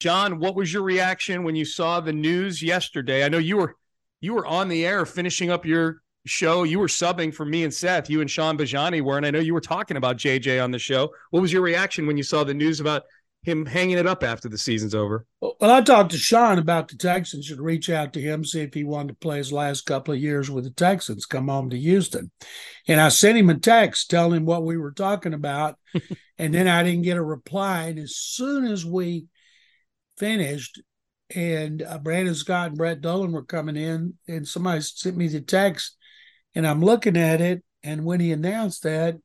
John, what was your reaction when you saw the news yesterday? I know you were you were on the air finishing up your show. You were subbing for me and Seth. You and Sean Bajani were, and I know you were talking about JJ on the show. What was your reaction when you saw the news about him hanging it up after the season's over? Well, I talked to Sean about the Texans should reach out to him, see if he wanted to play his last couple of years with the Texans, come home to Houston. And I sent him a text telling him what we were talking about. and then I didn't get a reply. And as soon as we finished, and uh, Brandon Scott and Brett Dolan were coming in, and somebody sent me the text, and I'm looking at it. And when he announced that,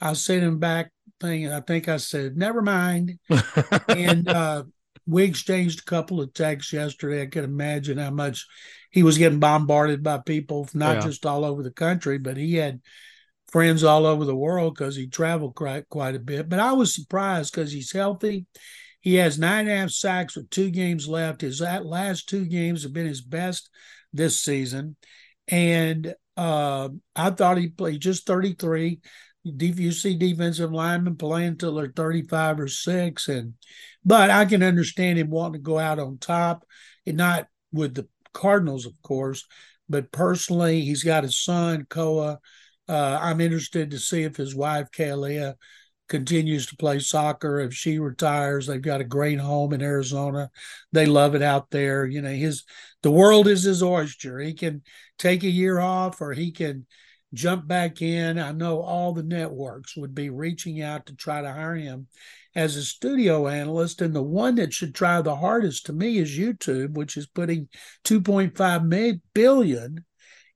I sent him back thing. I think I said, never mind. and uh, we exchanged a couple of texts yesterday. I can imagine how much he was getting bombarded by people, not yeah. just all over the country, but he had friends all over the world because he traveled quite, quite a bit. But I was surprised because he's healthy. He has nine and a half sacks with two games left. His last two games have been his best this season. And uh, I thought he played just 33. You see defensive linemen playing until they're 35 or 6. And but I can understand him wanting to go out on top and not with the Cardinals, of course, but personally, he's got his son, Koa. Uh, I'm interested to see if his wife, Kealia, continues to play soccer. If she retires, they've got a great home in Arizona. They love it out there. You know, his the world is his oyster. He can take a year off or he can jump back in. I know all the networks would be reaching out to try to hire him as a studio analyst. And the one that should try the hardest to me is YouTube, which is putting 2.5 billion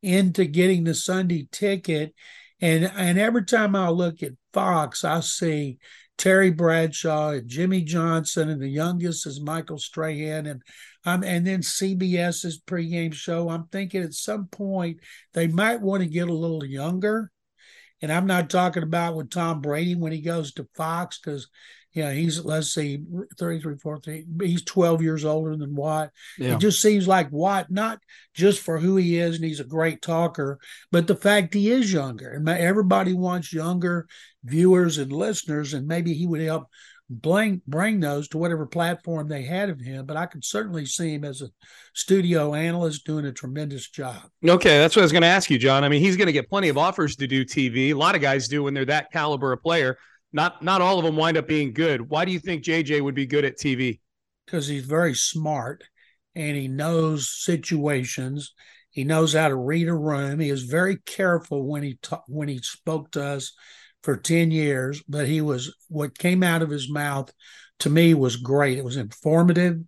into getting the Sunday ticket and and every time I look at Fox, I see Terry Bradshaw and Jimmy Johnson, and the youngest is Michael Strahan, and um, and then CBS's pregame show. I'm thinking at some point they might want to get a little younger, and I'm not talking about with Tom Brady when he goes to Fox because you know, he's let's see, 33, 43. He's 12 years older than Watt. Yeah. It just seems like Watt, not just for who he is, and he's a great talker, but the fact he is younger. And everybody wants younger viewers and listeners, and maybe he would help bring bring those to whatever platform they had of him. But I could certainly see him as a studio analyst doing a tremendous job. Okay, that's what I was going to ask you, John. I mean, he's going to get plenty of offers to do TV. A lot of guys do when they're that caliber of player not not all of them wind up being good. Why do you think JJ would be good at TV? Because he's very smart and he knows situations. He knows how to read a room. He was very careful when he ta- when he spoke to us for 10 years, but he was what came out of his mouth to me was great. It was informative.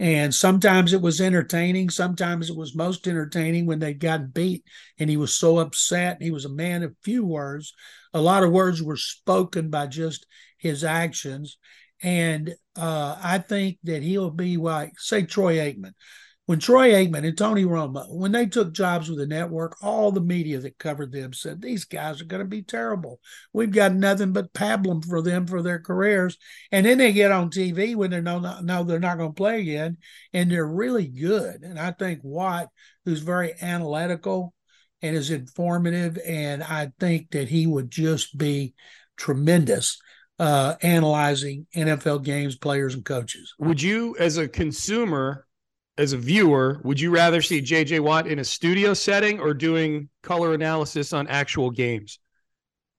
And sometimes it was entertaining. Sometimes it was most entertaining when they got beat and he was so upset. He was a man of few words. A lot of words were spoken by just his actions. And uh, I think that he'll be like, say, Troy Aikman. When Troy Aikman and Tony Romo, when they took jobs with the network, all the media that covered them said these guys are going to be terrible. We've got nothing but pablum for them for their careers, and then they get on TV when they know no they're not going to play again, and they're really good. And I think Watt, who's very analytical and is informative, and I think that he would just be tremendous uh, analyzing NFL games, players, and coaches. Would you, as a consumer, as a viewer, would you rather see JJ Watt in a studio setting or doing color analysis on actual games?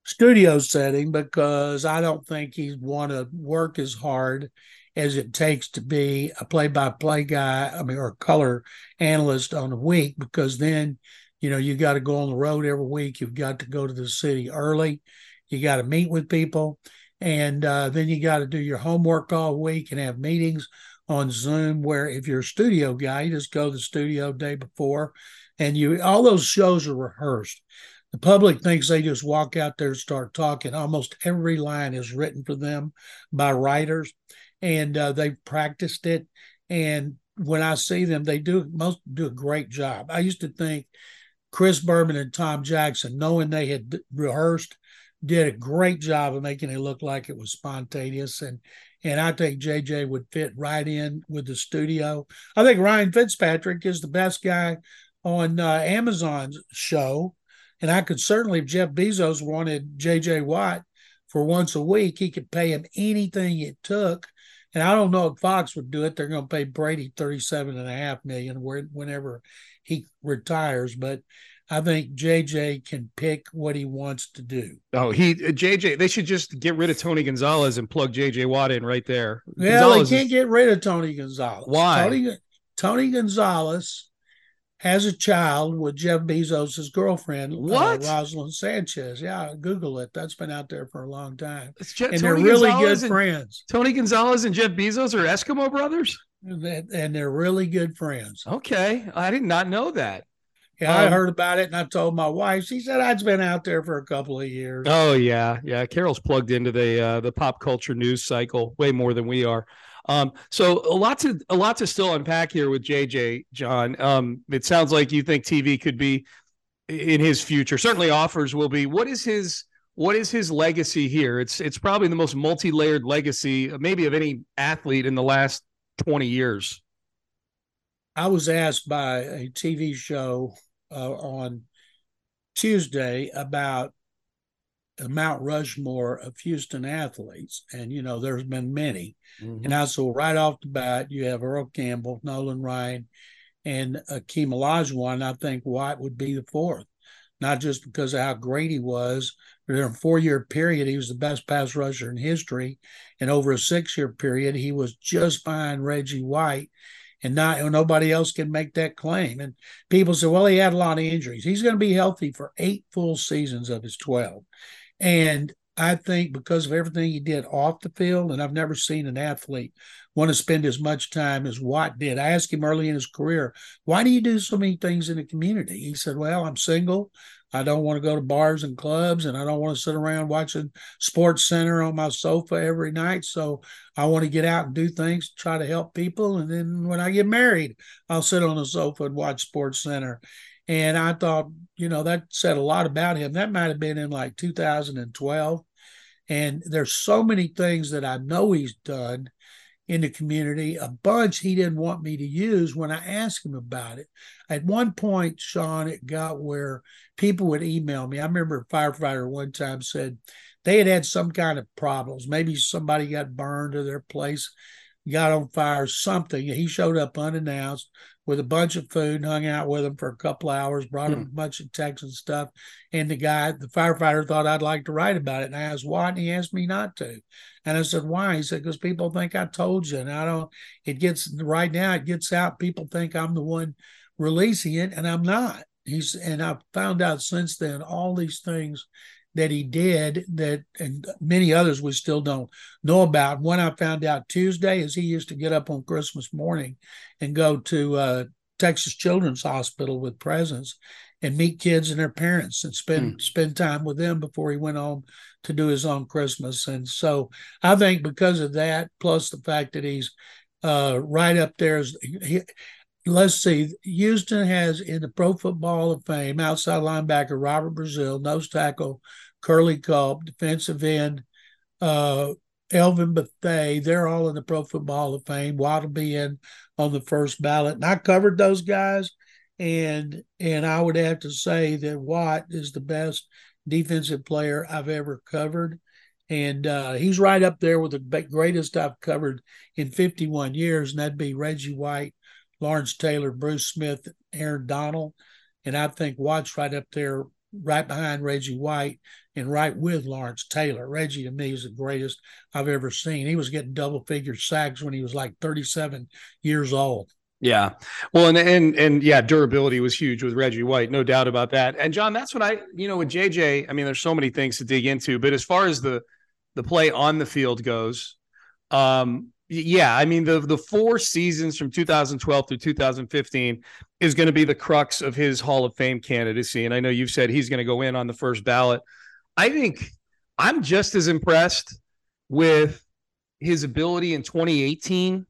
Studio setting because I don't think he'd want to work as hard as it takes to be a play-by-play guy, I mean, or color analyst on a week because then, you know, you got to go on the road every week. You've got to go to the city early. You got to meet with people, and uh, then you got to do your homework all week and have meetings on Zoom where if you're a studio guy, you just go to the studio day before and you all those shows are rehearsed. The public thinks they just walk out there and start talking. Almost every line is written for them by writers and uh, they've practiced it. And when I see them, they do most do a great job. I used to think Chris Berman and Tom Jackson, knowing they had rehearsed, did a great job of making it look like it was spontaneous. And and I think JJ would fit right in with the studio. I think Ryan Fitzpatrick is the best guy on uh, Amazon's show, and I could certainly, if Jeff Bezos wanted JJ Watt for once a week, he could pay him anything it took And I don't know if Fox would do it. They're going to pay Brady 37 and a half million whenever he retires. But I think JJ can pick what he wants to do. Oh, he JJ. They should just get rid of Tony Gonzalez and plug JJ Watt in right there. Yeah, Gonzalez they can't is... get rid of Tony Gonzalez. Why? Tony, Tony Gonzalez has a child with Jeff Bezos' girlfriend, uh, what? Uh, Roselyn Sanchez. Yeah, Google it. That's been out there for a long time. Je- and Tony they're really Gonzalez good friends. Tony Gonzalez and Jeff Bezos are Eskimo brothers? And they're really good friends. Okay. I did not know that. Yeah, um, I heard about it and I told my wife. She said I'd been out there for a couple of years. Oh yeah, yeah. Carol's plugged into the uh, the pop culture news cycle way more than we are. Um, so a lot to a lot to still unpack here with JJ John. Um, it sounds like you think TV could be in his future. Certainly, offers will be. What is his what is his legacy here? It's it's probably the most multi layered legacy, maybe of any athlete in the last twenty years. I was asked by a TV show uh, on Tuesday about Mount Rushmore of Houston athletes, and you know there's been many. Mm-hmm. And I saw right off the bat, you have Earl Campbell, Nolan Ryan, and Hakeem Olajuwon. I think Watt would be the fourth, not just because of how great he was, but in a four-year period, he was the best pass rusher in history, and over a six-year period, he was just behind Reggie White. And not nobody else can make that claim. And people say, well, he had a lot of injuries. He's going to be healthy for eight full seasons of his 12. And I think because of everything he did off the field, and I've never seen an athlete want to spend as much time as Watt did. I asked him early in his career, why do you do so many things in the community? He said, Well, I'm single. I don't want to go to bars and clubs, and I don't want to sit around watching Sports Center on my sofa every night. So I want to get out and do things, try to help people. And then when I get married, I'll sit on the sofa and watch Sports Center. And I thought, you know, that said a lot about him. That might have been in like 2012. And there's so many things that I know he's done in the community, a bunch he didn't want me to use when I asked him about it. At one point, Sean, it got where people would email me. I remember a firefighter one time said they had had some kind of problems. Maybe somebody got burned or their place got on fire, something. He showed up unannounced with a bunch of food, hung out with him for a couple hours, brought him a bunch of Texan stuff. And the guy, the firefighter, thought I'd like to write about it. And I asked why, and he asked me not to. And I said, why? He said, because people think I told you. And I don't, it gets, right now, it gets out. People think I'm the one releasing it, and I'm not. He's, and I've found out since then all these things that he did that and many others we still don't know about. One I found out Tuesday is he used to get up on Christmas morning and go to uh, Texas Children's Hospital with presents and meet kids and their parents and spend mm. spend time with them before he went home to do his own Christmas. And so I think because of that, plus the fact that he's uh, right up there, is, he, let's see, Houston has in the Pro Football of Fame outside linebacker Robert Brazile, nose tackle Curley Culp, defensive end uh, Elvin Bethea. They're all in the Pro Football Hall of Fame. Will be in on the first ballot, and I covered those guys. And and I would have to say that Watt is the best defensive player I've ever covered. And uh, he's right up there with the greatest I've covered in 51 years, and that'd be Reggie White, Lawrence Taylor, Bruce Smith, Aaron Donald. And I think Watt's right up there, right behind Reggie White and right with Lawrence Taylor. Reggie to me is the greatest I've ever seen. He was getting double figure sacks when he was like 37 years old. Yeah. Well, and and and yeah, durability was huge with Reggie White, no doubt about that. And John, that's what I, you know, with JJ, I mean, there's so many things to dig into, but as far as the the play on the field goes, um, yeah, I mean the the four seasons from 2012 through 2015 is going to be the crux of his Hall of Fame candidacy. And I know you've said he's going to go in on the first ballot. I think I'm just as impressed with his ability in 2018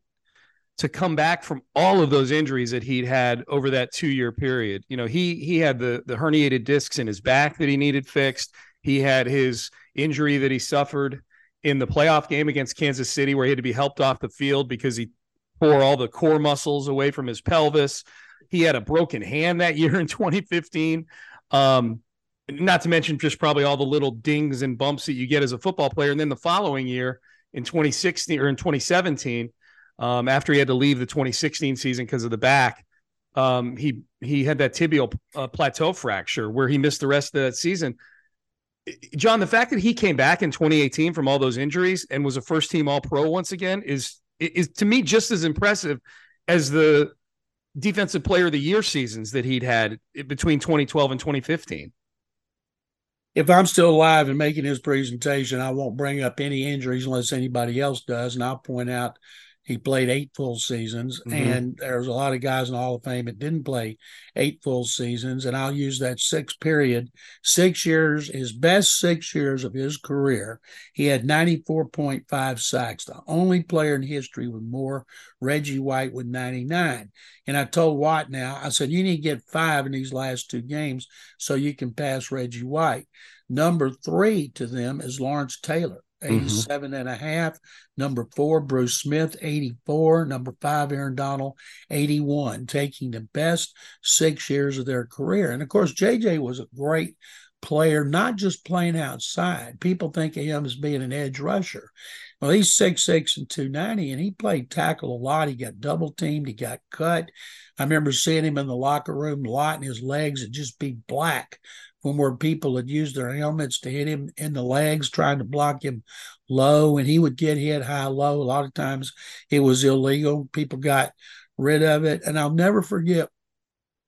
to come back from all of those injuries that he'd had over that two year period. You know, he he had the the herniated discs in his back that he needed fixed. He had his injury that he suffered in the playoff game against Kansas City, where he had to be helped off the field because he tore all the core muscles away from his pelvis. He had a broken hand that year in 2015. Um, not to mention just probably all the little dings and bumps that you get as a football player. And then the following year, in 2016 or in 2017, um, after he had to leave the 2016 season because of the back, um, he he had that tibial uh, plateau fracture where he missed the rest of that season. John, the fact that he came back in 2018 from all those injuries and was a first team All Pro once again is is to me just as impressive as the defensive player of the year seasons that he'd had between 2012 and 2015 if I'm still alive and making his presentation, I won't bring up any injuries unless anybody else does. And I'll point out he played eight full seasons, mm-hmm. and there's a lot of guys in the Hall of Fame that didn't play eight full seasons. And I'll use that six period, six years, his best six years of his career. He had 94.5 sacks, the only player in history with more. Reggie White with 99. And I told Watt now, I said, you need to get five in these last two games so you can pass Reggie White. Number three to them is Lawrence Taylor 87 mm-hmm. and a half. Number four, Bruce Smith, 84. Number five, Aaron Donald, 81, taking the best six years of their career. And of course, JJ was a great player, not just playing outside. People think of him as being an edge rusher. Well, he's six six and 290, and he played tackle a lot. He got double teamed, he got cut. I remember seeing him in the locker room a lot, and his legs would just be black from where people had used their helmets to hit him in the legs, trying to block him low, and he would get hit high low. A lot of times it was illegal. People got rid of it. And I'll never forget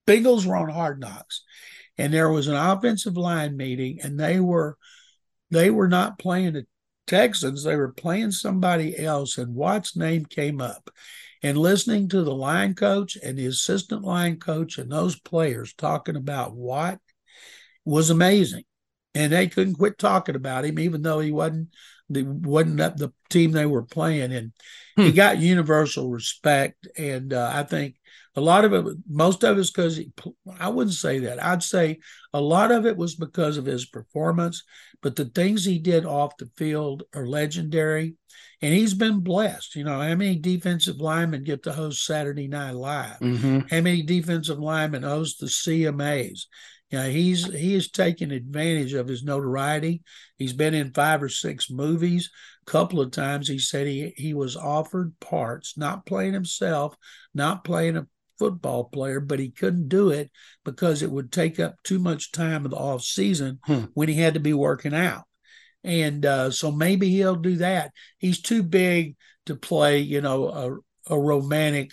Bengals were on hard knocks. And there was an offensive line meeting, and they were they were not playing the Texans, they were playing somebody else, and Watt's name came up. And listening to the line coach and the assistant line coach and those players talking about Watt was amazing. And they couldn't quit talking about him, even though he wasn't the wasn't the team they were playing. And hmm. he got universal respect. And uh, I think a lot of it, most of it is because I wouldn't say that. I'd say a lot of it was because of his performance, but the things he did off the field are legendary. And he's been blessed. You know, how many defensive linemen get to host Saturday Night Live? Mm-hmm. How many defensive linemen host the CMAs? You know, he's he is taking advantage of his notoriety. He's been in five or six movies. A couple of times he said he he was offered parts, not playing himself, not playing a football player, but he couldn't do it because it would take up too much time of the off season hmm. when he had to be working out. And uh, so maybe he'll do that. He's too big to play, you know, a, a romantic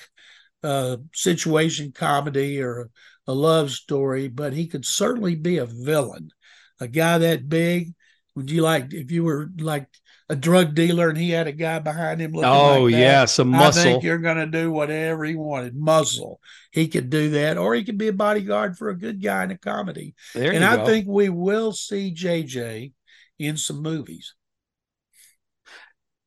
uh, situation comedy or a love story, but he could certainly be a villain. A guy that big, would you like if you were like a drug dealer and he had a guy behind him looking oh like yeah some muscle i think you're going to do whatever he wanted. Muscle he could do that or he could be a bodyguard for a good guy in a comedy. There and i go. think we will see jj in some movies.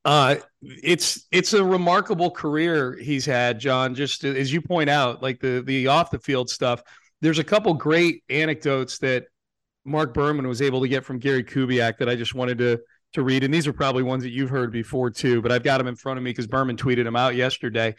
Uh it's it's a remarkable career he's had john. Just as you point out like the the off the field stuff there's a couple great anecdotes that mark berman was able to get from gary kubiak that i just wanted to to read and these are probably ones that you've heard before too but i've got them in front of me because berman tweeted them out yesterday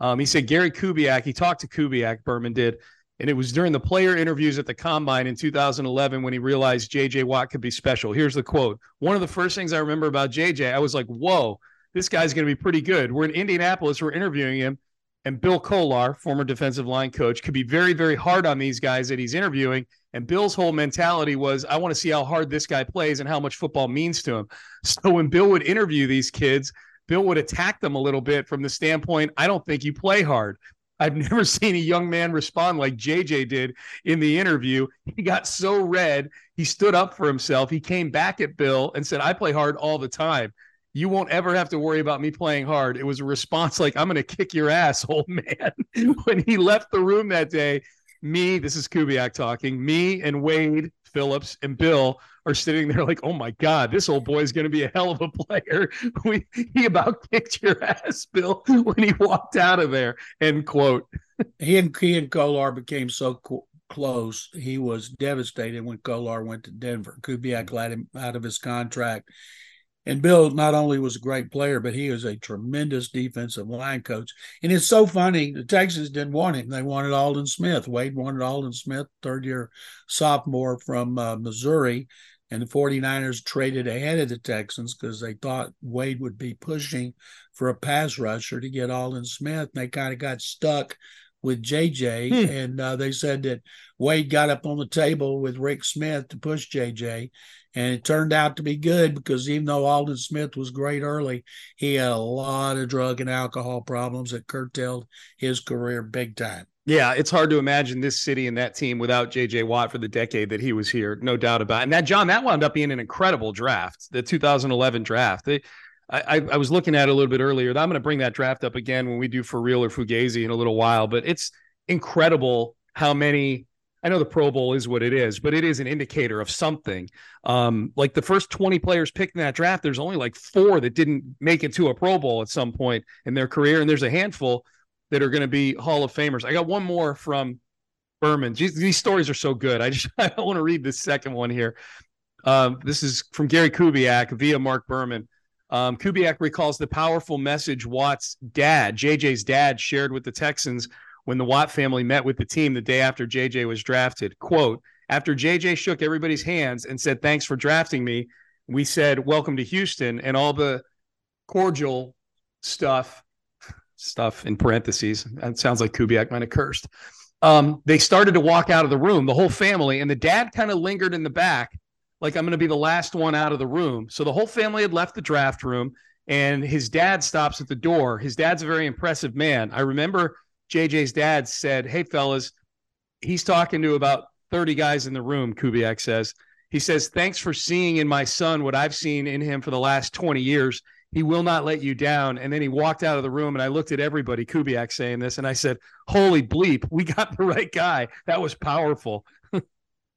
um, he said gary kubiak he talked to kubiak berman did and it was during the player interviews at the combine in 2011 when he realized JJ Watt could be special. Here's the quote. One of the first things I remember about JJ, I was like, whoa, this guy's going to be pretty good. We're in Indianapolis, we're interviewing him. And Bill Kollar, former defensive line coach, could be very, very hard on these guys that he's interviewing. And Bill's whole mentality was, I want to see how hard this guy plays and how much football means to him. So when Bill would interview these kids, Bill would attack them a little bit from the standpoint, I don't think you play hard. I've never seen a young man respond like JJ did in the interview. He got so red, he stood up for himself. He came back at Bill and said, I play hard all the time. You won't ever have to worry about me playing hard. It was a response like, I'm going to kick your ass, old man. when he left the room that day, me, this is Kubiak talking, me and Wade Phillips and Bill are sitting there like, oh my God, this old boy is going to be a hell of a player. We, he about kicked your ass, Bill, when he walked out of there. End quote. he and he and Kollar became so close. He was devastated when Kollar went to Denver. Kubiak let him out of his contract. And Bill not only was a great player, but he was a tremendous defensive line coach. And it's so funny, the Texans didn't want him. They wanted Aldon Smith. Wade wanted Aldon Smith, third year sophomore from uh, Missouri. and the 49ers traded ahead of the Texans because they thought Wade would be pushing for a pass rusher to get Aldon Smith. And they kind of got stuck with JJ. Hmm. And uh, they said that Wade got up on the table with Rick Smith to push JJ. And it turned out to be good because even though Aldon Smith was great early, he had a lot of drug and alcohol problems that curtailed his career big time. Yeah, it's hard to imagine this city and that team without JJ Watt for the decade that he was here, no doubt about it. And that John, that wound up being an incredible draft, the 2011 draft. They, I, I was looking at it a little bit earlier. I'm going to bring that draft up again when we do for real or Fugazi in a little while. But it's incredible how many. I know the Pro Bowl is what it is, but it is an indicator of something. Um, like the first 20 players picked in that draft, there's only like four that didn't make it to a Pro Bowl at some point in their career, and there's a handful that are going to be Hall of Famers. I got one more from Berman. These, these stories are so good. I just I want to read this second one here. Um, this is from Gary Kubiak via Mark Berman. Um, Kubiak recalls the powerful message Watt's dad, JJ's dad, shared with the Texans when the Watt family met with the team the day after JJ was drafted. Quote, after JJ shook everybody's hands and said, Thanks for drafting me, we said, Welcome to Houston, and all the cordial stuff stuff in parentheses. That sounds like Kubiak might have cursed. Um, they started to walk out of the room, the whole family, and the dad kind of lingered in the back, like I'm going to be the last one out of the room. So the whole family had left the draft room, and his dad stops at the door. His dad's a very impressive man. I remember JJ's dad said, Hey, fellas, he's talking to about 30 guys in the room, Kubiak says. He says, Thanks for seeing in my son what I've seen in him for the last 20 years he will not let you down. And then he walked out of the room, and I looked at everybody, Kubiak saying this, and I said, Holy bleep, we got the right guy. That was powerful.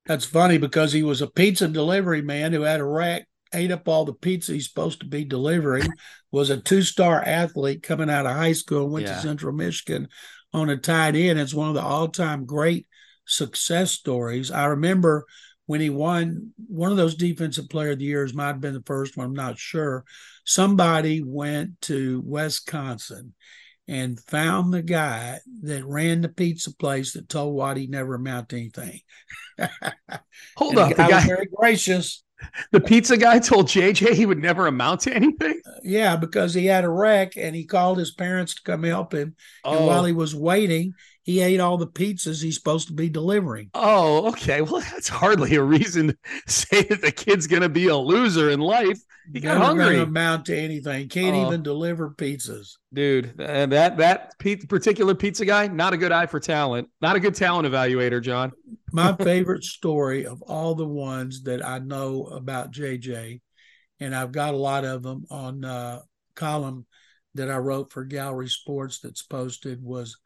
That's funny because he was a pizza delivery man who had a rack, ate up all the pizza he's supposed to be delivering, was a two star athlete coming out of high school, and went yeah. to Central Michigan on a tight end. It's one of the all time great success stories. I remember when he won one of those defensive player of the years might have been the first one i'm not sure somebody went to wisconsin and found the guy that ran the pizza place that told he never amount to anything. Hold up, the guy, the guy was very gracious. The pizza guy told JJ he would never amount to anything. Uh, yeah, because he had a wreck and he called his parents to come help him. Oh. And while he was waiting, he ate all the pizzas he's supposed to be delivering. Oh, okay. Well, that's hardly a reason to say that the kid's going to be a loser in life. He got Never hungry. Amount to anything. Can't oh. even deliver pizzas, dude. And that that particular pizza guy, not a good eye for talent. Not a good talent evaluator, John. My favorite story of all the ones that I know about JJ, and I've got a lot of them on uh, column that I wrote for Gallery Sports that's posted was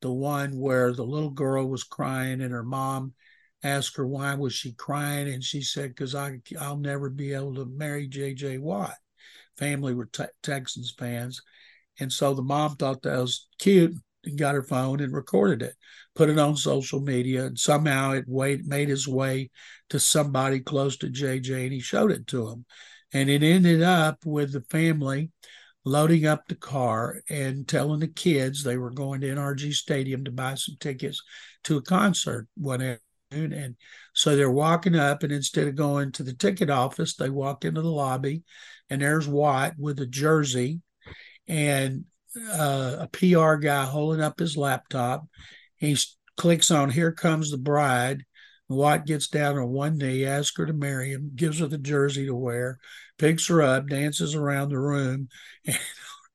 the one where the little girl was crying and her mom asked her why was she crying and she said because I I'll never be able to marry JJ Watt. Family were te- Texans fans, and so the mom thought that was cute and got her phone and recorded it, put it on social media, and somehow it made his way to somebody close to JJ, and he showed it to him, and it ended up with the family loading up the car and telling the kids they were going to NRG Stadium to buy some tickets to a concert one afternoon. And so they're walking up, and instead of going to the ticket office, they walk into the lobby, and there's Watt with a jersey and uh, a PR guy holding up his laptop. He clicks on "Here Comes the Bride." Watt gets down on one knee, asks her to marry him, gives her the jersey to wear, picks her up, dances around the room, and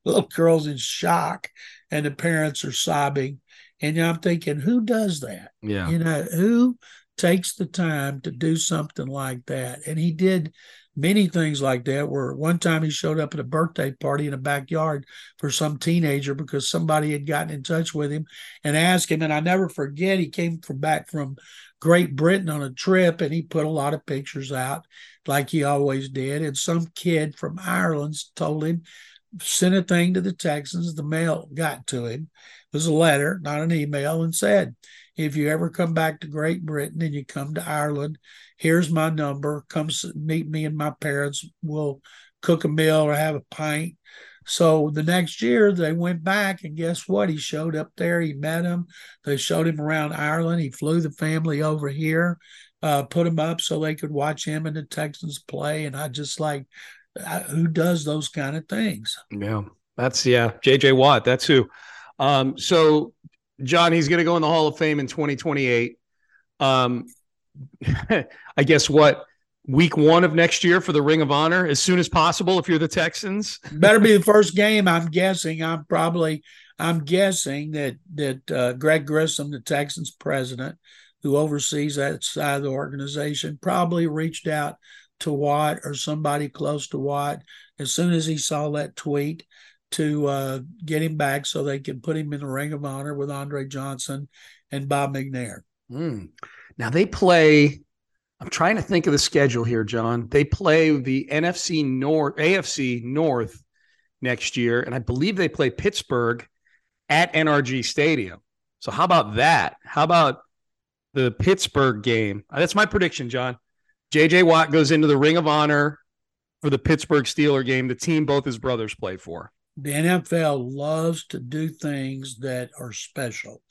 little girl's in shock, and the parents are sobbing. And I'm thinking, who does that? Yeah. You know, who takes the time to do something like that? And he did many things like that where one time he showed up at a birthday party in a backyard for some teenager because somebody had gotten in touch with him and asked him and i never forget he came from back from great britain on a trip and he put a lot of pictures out like he always did. And some kid from ireland told him sent a thing to the texans the mail got to him it was a letter not an email and said if you ever come back to Great Britain and you come to Ireland, here's my number. Come meet me and my parents. We'll cook a meal or have a pint. So the next year they went back, and guess what? He showed up there. He met him. They showed him around Ireland. He flew the family over here, uh, put him up so they could watch him and the Texans play. And I just like, who does those kind of things? Yeah, that's yeah, JJ Watt. That's who. Um, so John, he's going to go in the Hall of Fame in 2028. Um, I guess what week one of next year for the Ring of Honor as soon as possible if you're the Texans. Better be the first game. I'm guessing. I'm probably. I'm guessing that that uh, Greg Grissom, the Texans president, who oversees that side of the organization, probably reached out to Watt or somebody close to Watt as soon as he saw that tweet to uh, get him back so they can put him in the Ring of Honor with Andre Johnson and Bob McNair. Mm. Now they play. I'm trying to think of the schedule here, John. They play the NFC North, AFC North next year, and I believe they play Pittsburgh at NRG Stadium. So how about that? How about the Pittsburgh game? That's my prediction, John. JJ Watt goes into the Ring of Honor for the Pittsburgh Steeler game, the team both his brothers play for. The NFL loves to do things that are special.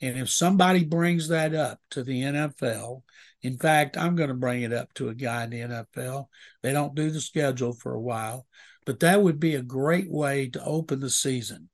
And if somebody brings that up to the NFL, in fact, I'm going to bring it up to a guy in the NFL. They don't do the schedule for a while, but that would be a great way to open the season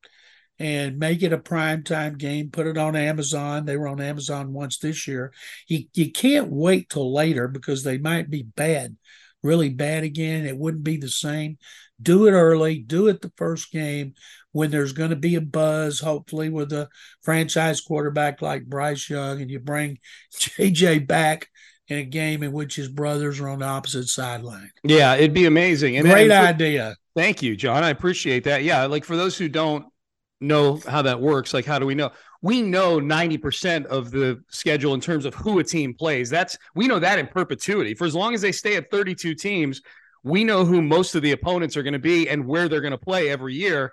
and make it a prime time game. Put it on Amazon. They were on Amazon once this year. You, you can't wait till later because they might be bad, really bad again. It wouldn't be the same. Do it early, do it the first game when there's going to be a buzz, hopefully, with a franchise quarterback like Bryce Young, and you bring JJ back in a game in which his brothers are on the opposite sideline. Yeah, it'd be amazing. And Great idea. Thank you, John. I appreciate that. Yeah, like for those who don't know how that works, like how do we know? We know 90% of the schedule in terms of who a team plays. That's we know that in perpetuity. For as long as they stay at 32 teams, we know who most of the opponents are going to be and where they're going to play every year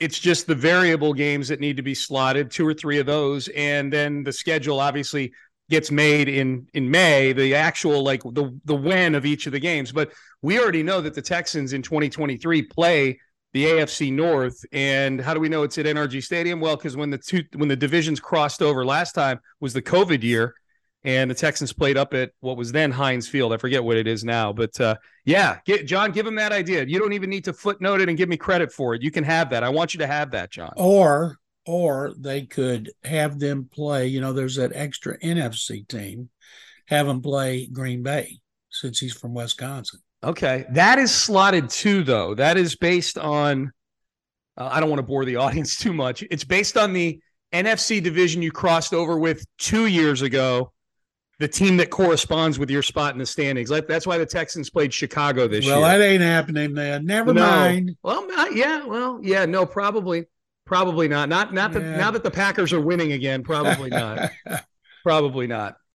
it's just the variable games that need to be slotted, two or three of those, and then the schedule obviously gets made in in May, the actual like the the when of each of the games. But we already know that the Texans in 2023 play the AFC North, and how do we know it's at NRG Stadium? Well, because when the two when the divisions crossed over last time was the COVID year, and the Texans played up at what was then Heinz Field. I forget what it is now, but uh, yeah, get, John, give him that idea. You don't even need to footnote it and give me credit for it. You can have that. I want you to have that, John. Or or they could have them play. You know, there's that extra NFC team. Have them play Green Bay since he's from Wisconsin. Okay, that is slotted too, though. That is based on. Uh, I don't want to bore the audience too much. It's based on the NFC division you crossed over with two years ago the team that corresponds with your spot in the standings. Like that's why the Texans played Chicago this well, year. Well, that ain't happening, man. Never no. mind. Well, yeah, well, yeah, no, probably, probably not. Not not that yeah. now that the Packers are winning again. Probably not. probably not.